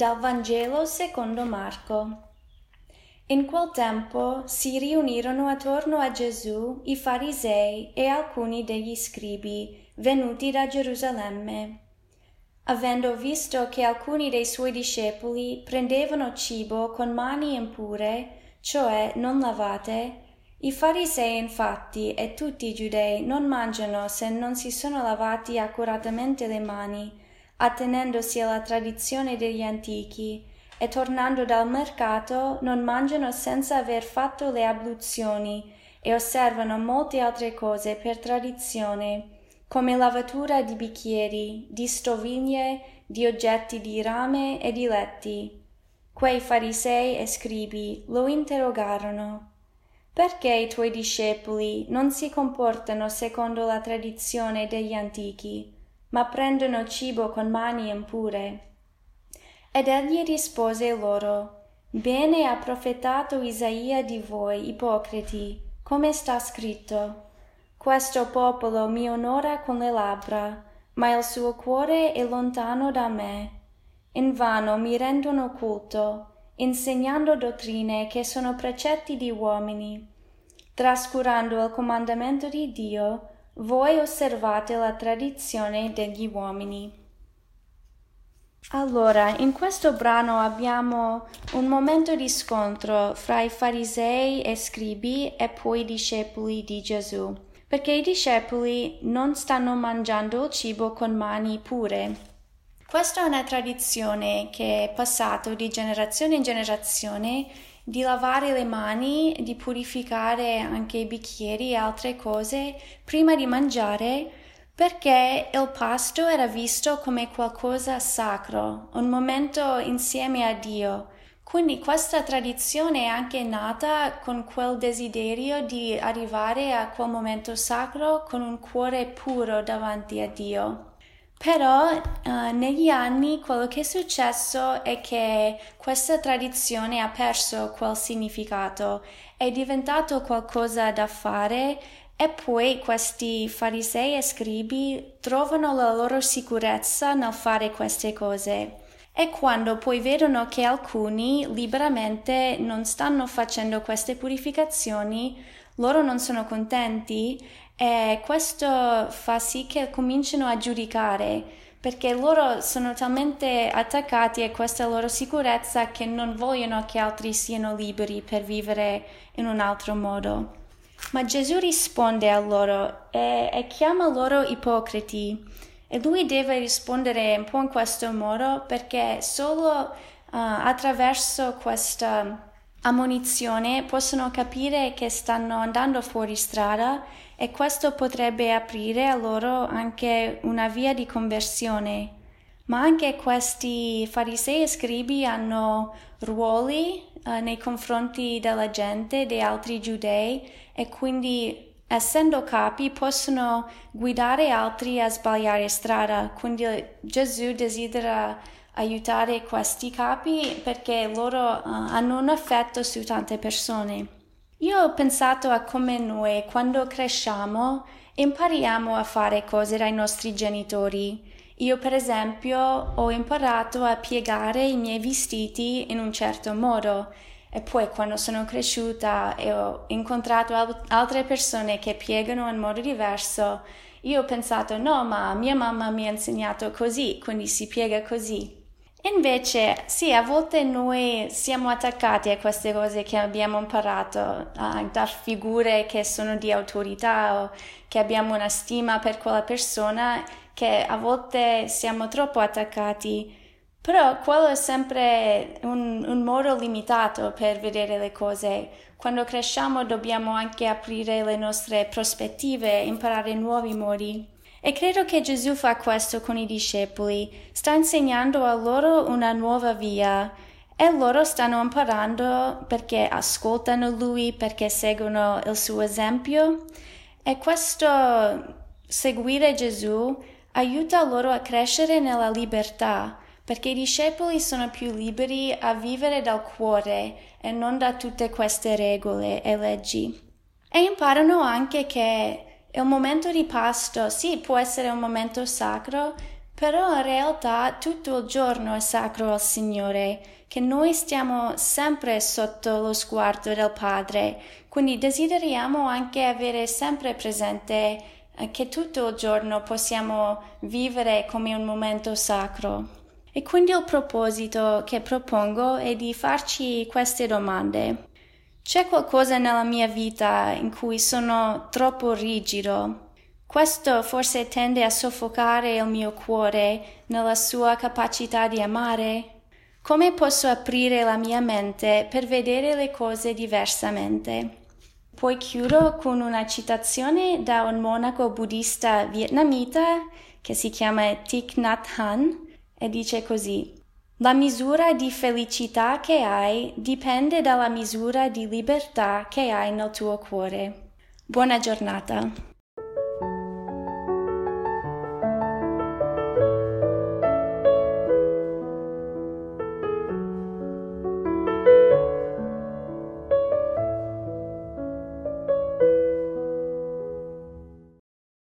Dal Vangelo secondo Marco. In quel tempo si riunirono attorno a Gesù i farisei e alcuni degli scribi venuti da Gerusalemme. Avendo visto che alcuni dei suoi discepoli prendevano cibo con mani impure, cioè non lavate, i farisei infatti e tutti i giudei non mangiano se non si sono lavati accuratamente le mani, attenendosi alla tradizione degli antichi, e tornando dal mercato non mangiano senza aver fatto le abluzioni e osservano molte altre cose per tradizione, come lavatura di bicchieri, di stoviglie, di oggetti di rame e di letti. Quei farisei e scribi lo interrogarono. Perché i tuoi discepoli non si comportano secondo la tradizione degli antichi, ma prendono cibo con mani impure? Ed egli rispose loro, Bene ha profetato Isaia di voi, ipocriti, come sta scritto. Questo popolo mi onora con le labbra, ma il suo cuore è lontano da me. Invano mi rendono culto, insegnando dottrine che sono precetti di uomini. Trascurando il comandamento di Dio, voi osservate la tradizione degli uomini. Allora, in questo brano abbiamo un momento di scontro fra i farisei e scribi e poi i discepoli di Gesù, perché i discepoli non stanno mangiando il cibo con mani pure. Questa è una tradizione che è passata di generazione in generazione di lavare le mani, di purificare anche i bicchieri e altre cose prima di mangiare perché il pasto era visto come qualcosa sacro, un momento insieme a Dio. Quindi questa tradizione è anche nata con quel desiderio di arrivare a quel momento sacro con un cuore puro davanti a Dio. Però uh, negli anni quello che è successo è che questa tradizione ha perso quel significato, è diventato qualcosa da fare e poi questi farisei e scribi trovano la loro sicurezza nel fare queste cose. E quando poi vedono che alcuni liberamente non stanno facendo queste purificazioni, loro non sono contenti e questo fa sì che cominciano a giudicare perché loro sono talmente attaccati a questa loro sicurezza che non vogliono che altri siano liberi per vivere in un altro modo. Ma Gesù risponde a loro e, e chiama loro ipocriti e lui deve rispondere un po' in questo modo perché solo uh, attraverso questa ammonizione possono capire che stanno andando fuori strada e questo potrebbe aprire a loro anche una via di conversione. Ma anche questi farisei e scribi hanno ruoli uh, nei confronti della gente, degli altri giudei e quindi essendo capi possono guidare altri a sbagliare strada. Quindi Gesù desidera aiutare questi capi perché loro uh, hanno un effetto su tante persone. Io ho pensato a come noi, quando cresciamo, impariamo a fare cose dai nostri genitori. Io, per esempio, ho imparato a piegare i miei vestiti in un certo modo e poi quando sono cresciuta e ho incontrato al- altre persone che piegano in modo diverso, io ho pensato no, ma mia mamma mi ha insegnato così, quindi si piega così. Invece, sì, a volte noi siamo attaccati a queste cose che abbiamo imparato, da figure che sono di autorità o che abbiamo una stima per quella persona, che a volte siamo troppo attaccati. Però quello è sempre un, un modo limitato per vedere le cose. Quando cresciamo dobbiamo anche aprire le nostre prospettive, imparare nuovi modi. E credo che Gesù fa questo con i discepoli, sta insegnando a loro una nuova via. E loro stanno imparando perché ascoltano Lui, perché seguono il suo esempio. E questo seguire Gesù aiuta loro a crescere nella libertà perché i discepoli sono più liberi a vivere dal cuore e non da tutte queste regole e leggi. E imparano anche che il momento di pasto, sì, può essere un momento sacro, Però in realtà tutto il giorno è sacro al Signore, che noi stiamo sempre sotto lo sguardo del Padre, quindi desideriamo anche avere sempre presente eh, che tutto il giorno possiamo vivere come un momento sacro. E quindi il proposito che propongo è di farci queste domande. C'è qualcosa nella mia vita in cui sono troppo rigido, questo forse tende a soffocare il mio cuore nella sua capacità di amare. Come posso aprire la mia mente per vedere le cose diversamente? Poi chiudo con una citazione da un monaco buddista vietnamita che si chiama Thich Nhat Hanh e dice così: La misura di felicità che hai dipende dalla misura di libertà che hai nel tuo cuore. Buona giornata.